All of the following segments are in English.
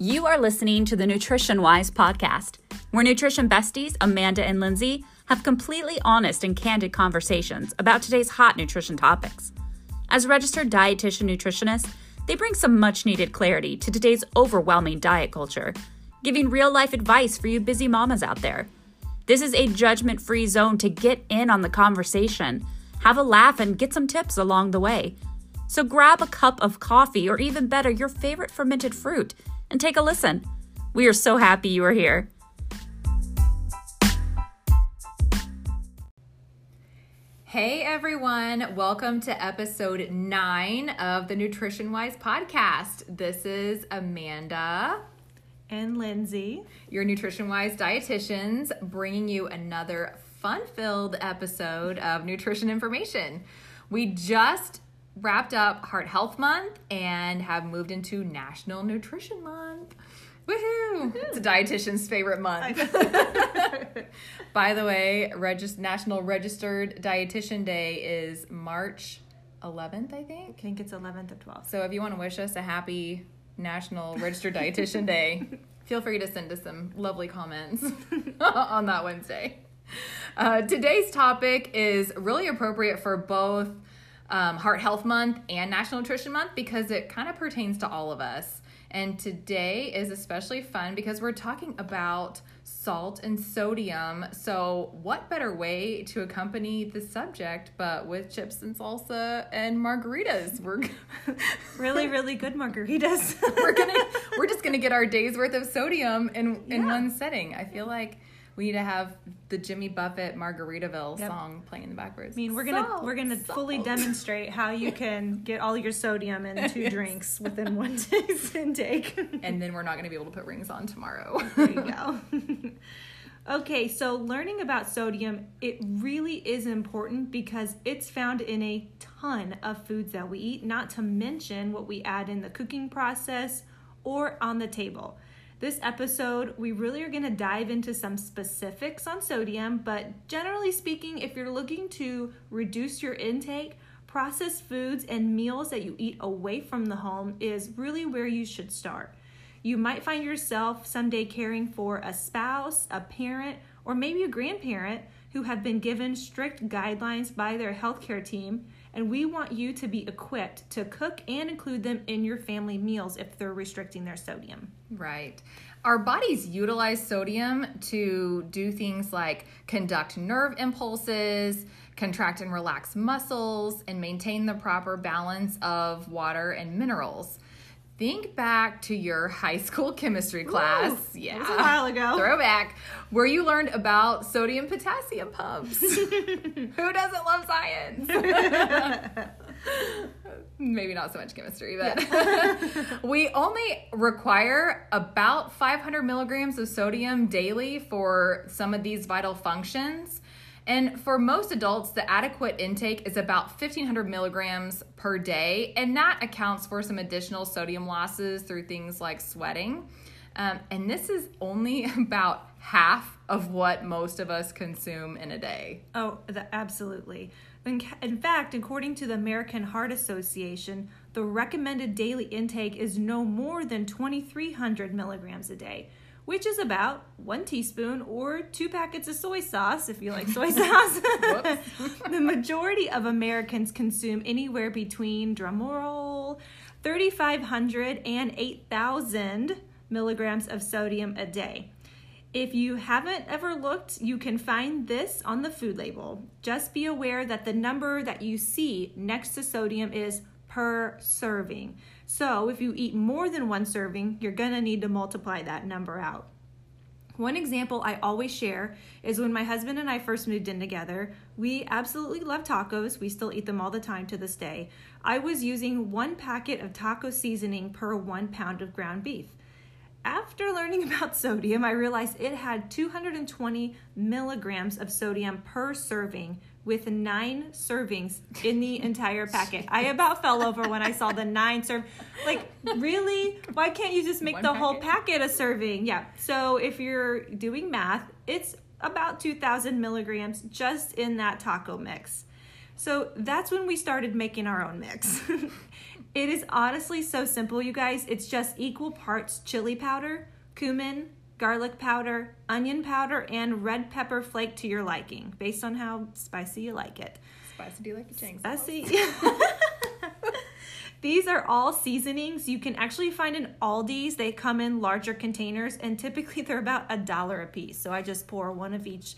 You are listening to the Nutrition Wise podcast, where nutrition besties Amanda and Lindsay have completely honest and candid conversations about today's hot nutrition topics. As registered dietitian nutritionists, they bring some much needed clarity to today's overwhelming diet culture, giving real life advice for you busy mamas out there. This is a judgment free zone to get in on the conversation, have a laugh, and get some tips along the way. So grab a cup of coffee or even better, your favorite fermented fruit and take a listen. We are so happy you are here. Hey everyone, welcome to episode nine of the Nutrition Wise podcast. This is Amanda and Lindsay, your Nutrition Wise dietitians, bringing you another fun filled episode of nutrition information. We just wrapped up Heart Health Month and have moved into National Nutrition Month. Woohoo! It's a dietitian's favorite month. By the way, Regis- National Registered Dietitian Day is March 11th, I think. I think it's 11th or 12th. So if you want to wish us a happy National Registered Dietitian Day, feel free to send us some lovely comments on that Wednesday. Uh, today's topic is really appropriate for both um, Heart Health Month and National Nutrition Month because it kind of pertains to all of us. And today is especially fun because we're talking about salt and sodium. So, what better way to accompany the subject but with chips and salsa and margaritas? We're really, really good margaritas. we're gonna we're just gonna get our day's worth of sodium in in yeah. one setting. I feel like we need to have the Jimmy Buffett Margaritaville yep. song playing in the backwards. I mean, we're gonna we're gonna fully demonstrate how you can get all your sodium in two yes. drinks within one day's intake. and then we're not gonna be able to put rings on tomorrow. there you go. okay, so learning about sodium, it really is important because it's found in a ton of foods that we eat, not to mention what we add in the cooking process or on the table. This episode, we really are going to dive into some specifics on sodium, but generally speaking, if you're looking to reduce your intake, processed foods and meals that you eat away from the home is really where you should start. You might find yourself someday caring for a spouse, a parent, or maybe a grandparent who have been given strict guidelines by their healthcare team and we want you to be equipped to cook and include them in your family meals if they're restricting their sodium. Right. Our bodies utilize sodium to do things like conduct nerve impulses, contract and relax muscles, and maintain the proper balance of water and minerals. Think back to your high school chemistry class. Ooh, yeah. a while ago. Throwback. Where you learned about sodium potassium pumps. Who doesn't love science? Maybe not so much chemistry, but yeah. we only require about 500 milligrams of sodium daily for some of these vital functions. And for most adults, the adequate intake is about 1500 milligrams per day, and that accounts for some additional sodium losses through things like sweating. Um, and this is only about half of what most of us consume in a day. Oh, the, absolutely. In, in fact, according to the American Heart Association, the recommended daily intake is no more than 2300 milligrams a day which is about one teaspoon or two packets of soy sauce if you like soy sauce. the majority of Americans consume anywhere between, drumroll, 3,500 and 8,000 milligrams of sodium a day. If you haven't ever looked, you can find this on the food label. Just be aware that the number that you see next to sodium is per serving. So if you eat more than one serving, you're gonna need to multiply that number out. One example I always share is when my husband and I first moved in together. We absolutely love tacos. We still eat them all the time to this day. I was using one packet of taco seasoning per one pound of ground beef. After learning about sodium, I realized it had 220 milligrams of sodium per serving, with nine servings in the entire packet. I about fell over when I saw the nine serve. Like, really? Why can't you just make One the packet? whole packet a serving? Yeah. So if you're doing math, it's about 2,000 milligrams just in that taco mix. So that's when we started making our own mix. It is honestly so simple, you guys. It's just equal parts chili powder, cumin, garlic powder, onion powder, and red pepper flake to your liking, based on how spicy you like it. Spicy, do you like the ching? Spicy. These are all seasonings you can actually find in Aldi's. They come in larger containers and typically they're about a dollar a piece. So I just pour one of each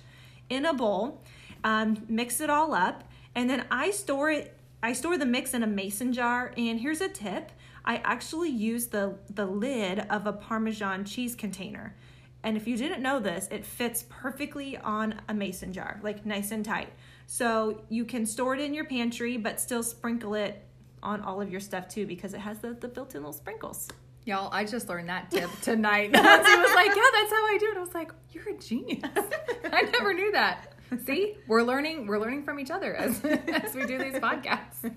in a bowl, um, mix it all up, and then I store it. I store the mix in a mason jar. And here's a tip: I actually use the the lid of a Parmesan cheese container. And if you didn't know this, it fits perfectly on a mason jar, like nice and tight. So you can store it in your pantry, but still sprinkle it on all of your stuff too, because it has the, the built in little sprinkles. Y'all, I just learned that tip tonight. Nancy was like, "Yeah, that's how I do it." I was like, "You're a genius." I never knew that. See, we're learning. We're learning from each other as as we do these podcasts.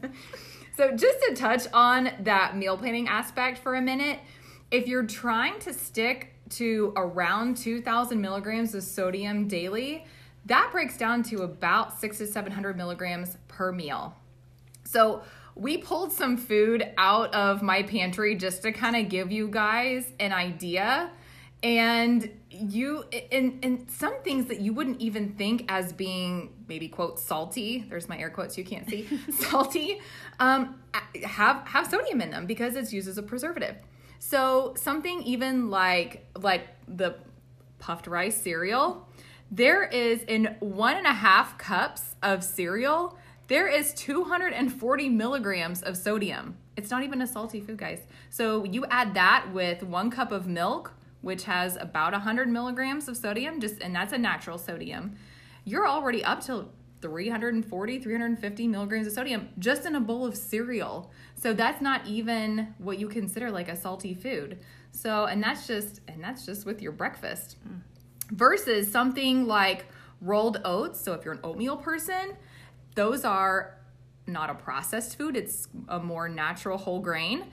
So, just to touch on that meal planning aspect for a minute, if you're trying to stick to around 2,000 milligrams of sodium daily, that breaks down to about six to 700 milligrams per meal. So we pulled some food out of my pantry just to kind of give you guys an idea and you and, and some things that you wouldn't even think as being maybe quote salty there's my air quotes you can't see salty um, have have sodium in them because it's used as a preservative so something even like like the puffed rice cereal there is in one and a half cups of cereal there is 240 milligrams of sodium. It's not even a salty food, guys. So you add that with one cup of milk, which has about 100 milligrams of sodium, just and that's a natural sodium. You're already up to 340, 350 milligrams of sodium just in a bowl of cereal. So that's not even what you consider like a salty food. So and that's just and that's just with your breakfast. Mm. Versus something like rolled oats. So if you're an oatmeal person, those are not a processed food, it's a more natural whole grain.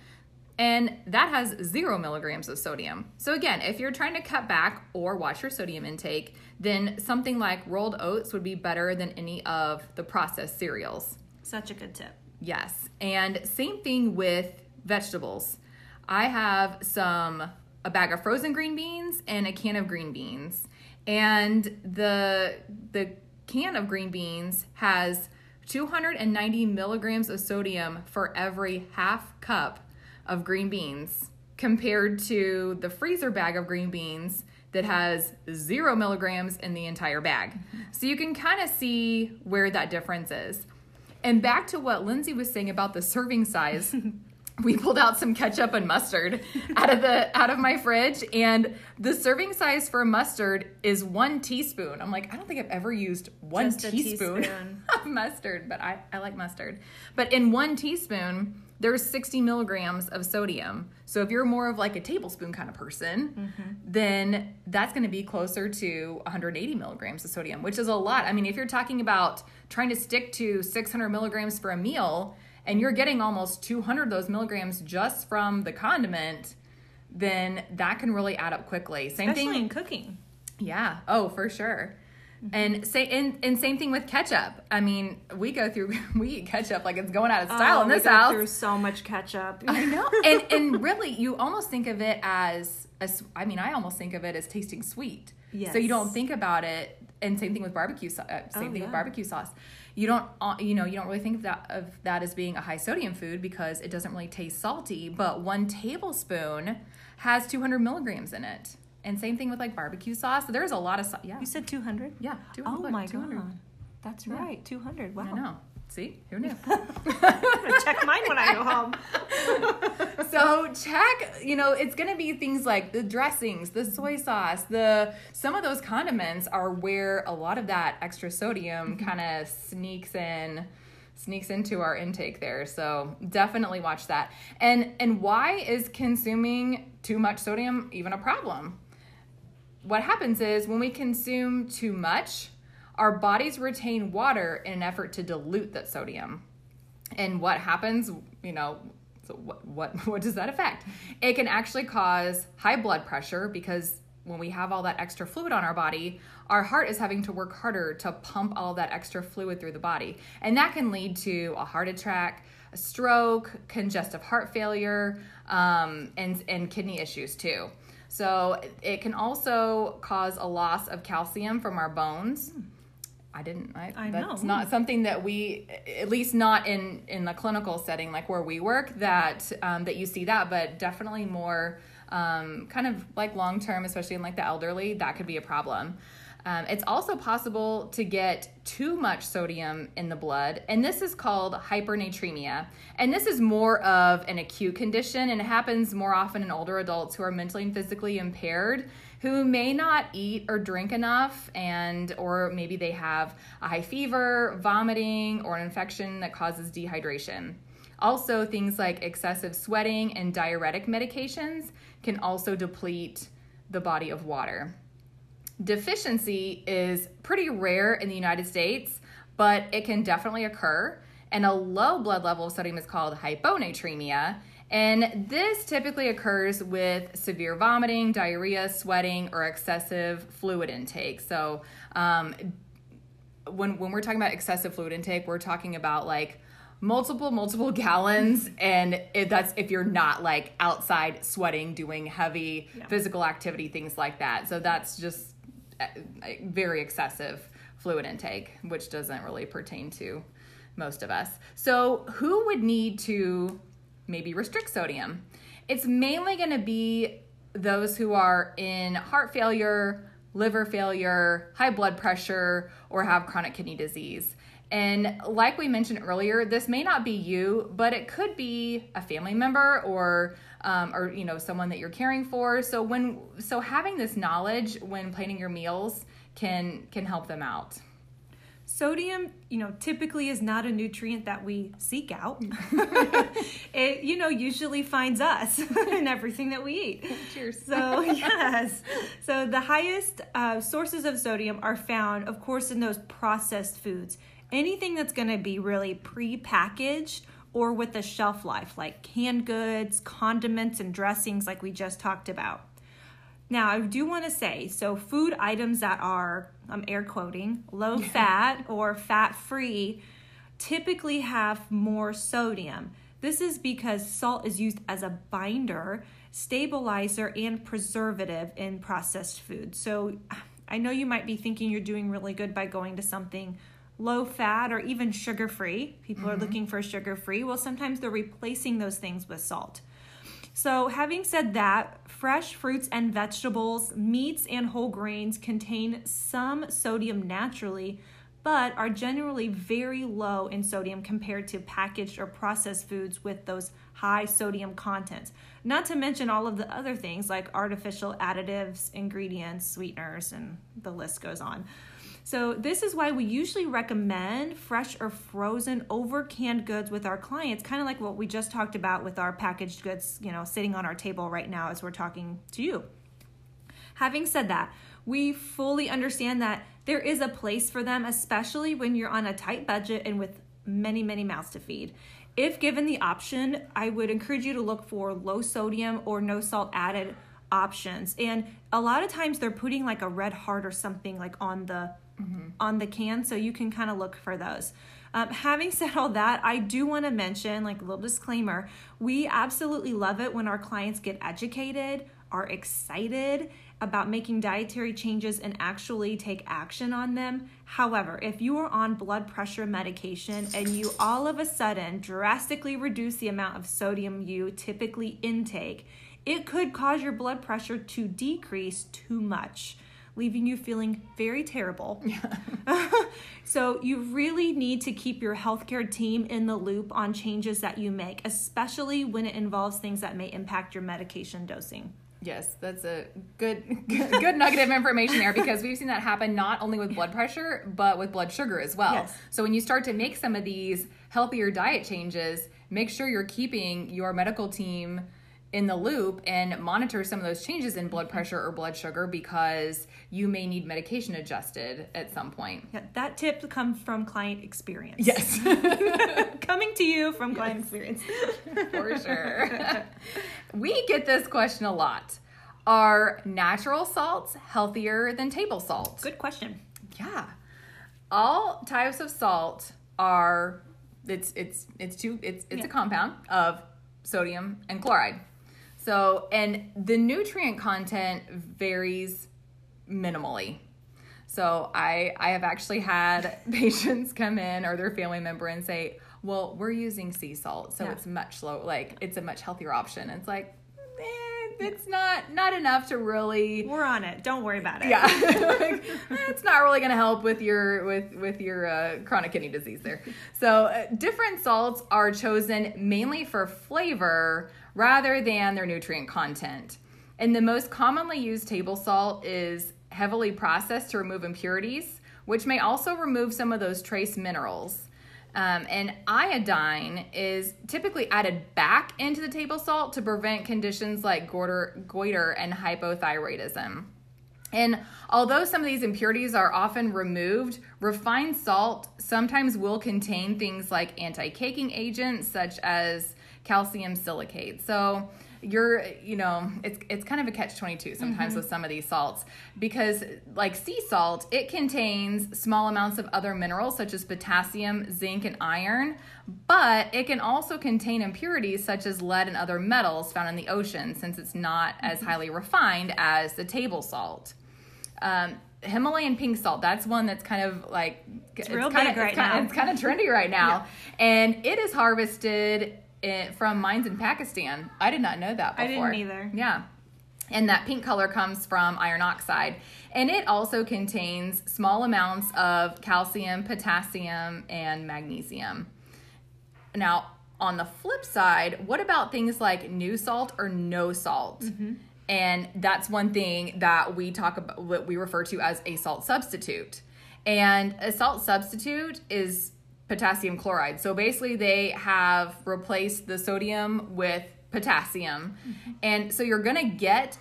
And that has zero milligrams of sodium. So, again, if you're trying to cut back or watch your sodium intake, then something like rolled oats would be better than any of the processed cereals. Such a good tip. Yes. And same thing with vegetables. I have some, a bag of frozen green beans and a can of green beans. And the, the can of green beans has 290 milligrams of sodium for every half cup of green beans compared to the freezer bag of green beans that has zero milligrams in the entire bag. So you can kind of see where that difference is. And back to what Lindsay was saying about the serving size. we pulled out some ketchup and mustard out of the out of my fridge and the serving size for mustard is one teaspoon i'm like i don't think i've ever used one teaspoon, teaspoon, of mustard but I, I like mustard but in one teaspoon there's 60 milligrams of sodium so if you're more of like a tablespoon kind of person mm-hmm. then that's going to be closer to 180 milligrams of sodium which is a lot i mean if you're talking about trying to stick to 600 milligrams for a meal and you're getting almost 200 of those milligrams just from the condiment, then that can really add up quickly. Same Especially thing in cooking. Yeah. Oh, for sure. Mm-hmm. And say and, and same thing with ketchup. I mean, we go through we eat ketchup like it's going out of style oh, in this we go house. Through so much ketchup. I know. and and really, you almost think of it as as I mean, I almost think of it as tasting sweet. Yes. So you don't think about it. And same thing with barbecue. Uh, same oh, thing yeah. with barbecue sauce you don't uh, you know you don't really think of that of that as being a high sodium food because it doesn't really taste salty but one tablespoon has 200 milligrams in it and same thing with like barbecue sauce there's a lot of yeah you said 200 yeah 200, oh my 200. god that's yeah. right 200 wow i know See, who knew? check mine when I go home. so check, you know, it's gonna be things like the dressings, the soy sauce, the some of those condiments are where a lot of that extra sodium mm-hmm. kind of sneaks in sneaks into our intake there. So definitely watch that. And and why is consuming too much sodium even a problem? What happens is when we consume too much, our bodies retain water in an effort to dilute that sodium. And what happens, you know, so what, what, what does that affect? It can actually cause high blood pressure because when we have all that extra fluid on our body, our heart is having to work harder to pump all that extra fluid through the body. And that can lead to a heart attack, a stroke, congestive heart failure, um, and, and kidney issues too. So it can also cause a loss of calcium from our bones. I didn't. I, I that's know. not something that we, at least not in in the clinical setting like where we work, that um, that you see that, but definitely more um, kind of like long term, especially in like the elderly, that could be a problem. Um, it's also possible to get too much sodium in the blood, and this is called hypernatremia. And this is more of an acute condition, and it happens more often in older adults who are mentally and physically impaired who may not eat or drink enough and or maybe they have a high fever vomiting or an infection that causes dehydration also things like excessive sweating and diuretic medications can also deplete the body of water deficiency is pretty rare in the united states but it can definitely occur and a low blood level of sodium is called hyponatremia and this typically occurs with severe vomiting, diarrhea, sweating, or excessive fluid intake. So, um, when, when we're talking about excessive fluid intake, we're talking about like multiple, multiple gallons. And if that's if you're not like outside sweating, doing heavy physical activity, things like that. So, that's just very excessive fluid intake, which doesn't really pertain to most of us. So, who would need to maybe restrict sodium? It's mainly going to be those who are in heart failure, liver failure, high blood pressure, or have chronic kidney disease. And like we mentioned earlier, this may not be you, but it could be a family member or um, or you know someone that you're caring for. So when so having this knowledge when planning your meals can can help them out. Sodium, you know, typically is not a nutrient that we seek out. it, you know, usually finds us in everything that we eat. Cheers. So, yes. So, the highest uh, sources of sodium are found, of course, in those processed foods. Anything that's going to be really pre-packaged or with a shelf life, like canned goods, condiments, and dressings, like we just talked about. Now, I do want to say so food items that are, I'm air quoting, low fat or fat free typically have more sodium. This is because salt is used as a binder, stabilizer, and preservative in processed food. So I know you might be thinking you're doing really good by going to something low fat or even sugar free. People are mm-hmm. looking for sugar free. Well, sometimes they're replacing those things with salt. So, having said that, fresh fruits and vegetables, meats, and whole grains contain some sodium naturally, but are generally very low in sodium compared to packaged or processed foods with those high sodium contents. Not to mention all of the other things like artificial additives, ingredients, sweeteners, and the list goes on. So, this is why we usually recommend fresh or frozen over canned goods with our clients, kind of like what we just talked about with our packaged goods, you know, sitting on our table right now as we're talking to you. Having said that, we fully understand that there is a place for them, especially when you're on a tight budget and with many, many mouths to feed. If given the option, I would encourage you to look for low sodium or no salt added options. And a lot of times they're putting like a red heart or something like on the on the can, so you can kind of look for those. Um, having said all that, I do want to mention, like a little disclaimer, we absolutely love it when our clients get educated, are excited about making dietary changes and actually take action on them. However, if you are on blood pressure medication and you all of a sudden drastically reduce the amount of sodium you typically intake, it could cause your blood pressure to decrease too much leaving you feeling very terrible. Yeah. so, you really need to keep your healthcare team in the loop on changes that you make, especially when it involves things that may impact your medication dosing. Yes, that's a good good nugget of information there because we've seen that happen not only with blood pressure but with blood sugar as well. Yes. So when you start to make some of these healthier diet changes, make sure you're keeping your medical team in the loop and monitor some of those changes in blood pressure or blood sugar because you may need medication adjusted at some point. Yeah, that tip comes from client experience. Yes. Coming to you from client experience. for sure. we get this question a lot. Are natural salts healthier than table salt? Good question. Yeah. All types of salt are it's it's it's two it's it's Yeah. a compound of sodium and chloride. So, and the nutrient content varies minimally. So, I I have actually had patients come in or their family member and say, "Well, we're using sea salt, so Yeah. it's much low like it's a much healthier option." It's like eh, it's not not enough to really We're on it. Don't worry about it. yeah like, it's not really going to help with your with with your uh, chronic kidney disease there so uh, different salts are chosen mainly for flavor rather than their nutrient content and the most commonly used table salt is heavily processed to remove impurities which may also remove some of those trace minerals um, and iodine is typically added back into the table salt to prevent conditions like goiter, goiter and hypothyroidism. And although some of these impurities are often removed, refined salt sometimes will contain things like anti caking agents such as calcium silicate. So you're, you know, it's it's kind of a catch 22 sometimes with some of these salts because like sea salt, it contains small amounts of other minerals such as potassium, zinc and iron, but it can also contain impurities such as lead and other metals found in the ocean since it's not as highly refined as the table salt um, Himalayan pink salt. That's one that's kind of like it's, real kind big of, right it's kind now. It's kind of trendy right now, and it is harvested in, from mines in Pakistan. I did not know that I before. didn't either. Yeah. And that pink color comes from iron oxide. And it also contains small amounts of calcium, potassium, and magnesium. Now, on the flip side, what about things like Nu-Salt or no salt? Mm-hmm. And that's one thing that we talk about, what we refer to as a salt substitute. And a salt substitute is potassium chloride. So basically, they have replaced the sodium with potassium. And so you're going to get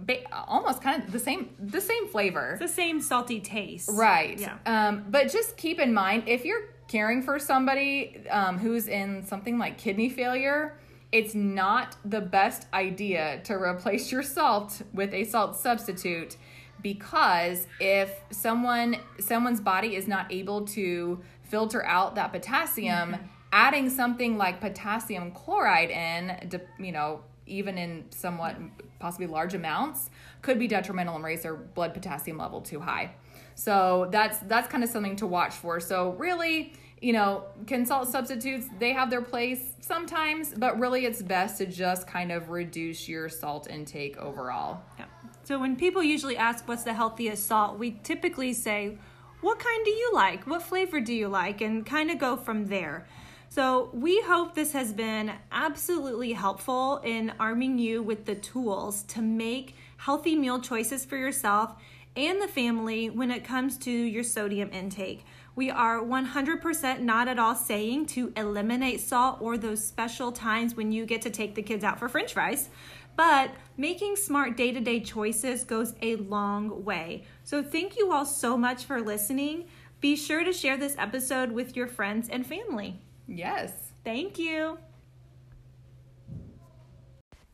ba- almost kind of the same the same flavor. It's the same salty taste. Right. Yeah. Um, but just keep in mind if you're caring for somebody um, who's in something like kidney failure, it's not the best idea to replace your salt with a salt substitute because if someone someone's body is not able to filter out that potassium, mm-hmm. adding something like potassium chloride in, you know, even in somewhat possibly large amounts, could be detrimental and raise their blood potassium level too high. So that's that's kind of something to watch for. So really, you know, can salt substitutes they have their place sometimes, but really it's best to just kind of reduce your salt intake overall. Yeah. So when people usually ask what's the healthiest salt, we typically say, what kind do you like? What flavor do you like? And kind of go from there. So we hope this has been absolutely helpful in arming you with the tools to make healthy meal choices for yourself and the family when it comes to your sodium intake. We are 100% not at all saying to eliminate salt or those special times when you get to take the kids out for french fries. But making smart day to day choices goes a long way. So, thank you all so much for listening. Be sure to share this episode with your friends and family. Yes. Thank you.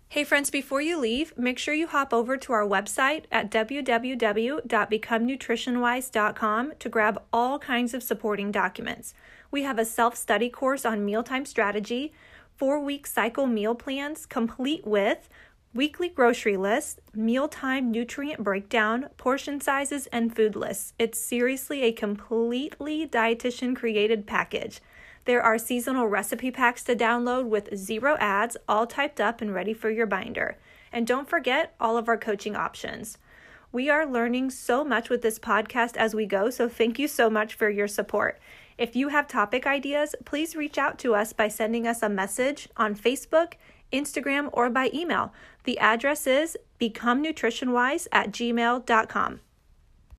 Hey, friends, before you leave, make sure you hop over to our website at www.becomenutritionwise.com to grab all kinds of supporting documents. We have a self study course on mealtime strategy, four week cycle meal plans, complete with weekly grocery list, mealtime nutrient breakdown, portion sizes, and food lists. It's seriously a completely dietitian created package. There are seasonal recipe packs to download with zero ads, all typed up and ready for your binder. And don't forget all of our coaching options. We are learning so much with this podcast as we go, so thank you so much for your support. If you have topic ideas, please reach out to us by sending us a message on Facebook, Instagram, or by email. The address is becomenutritionwise at gmail.com.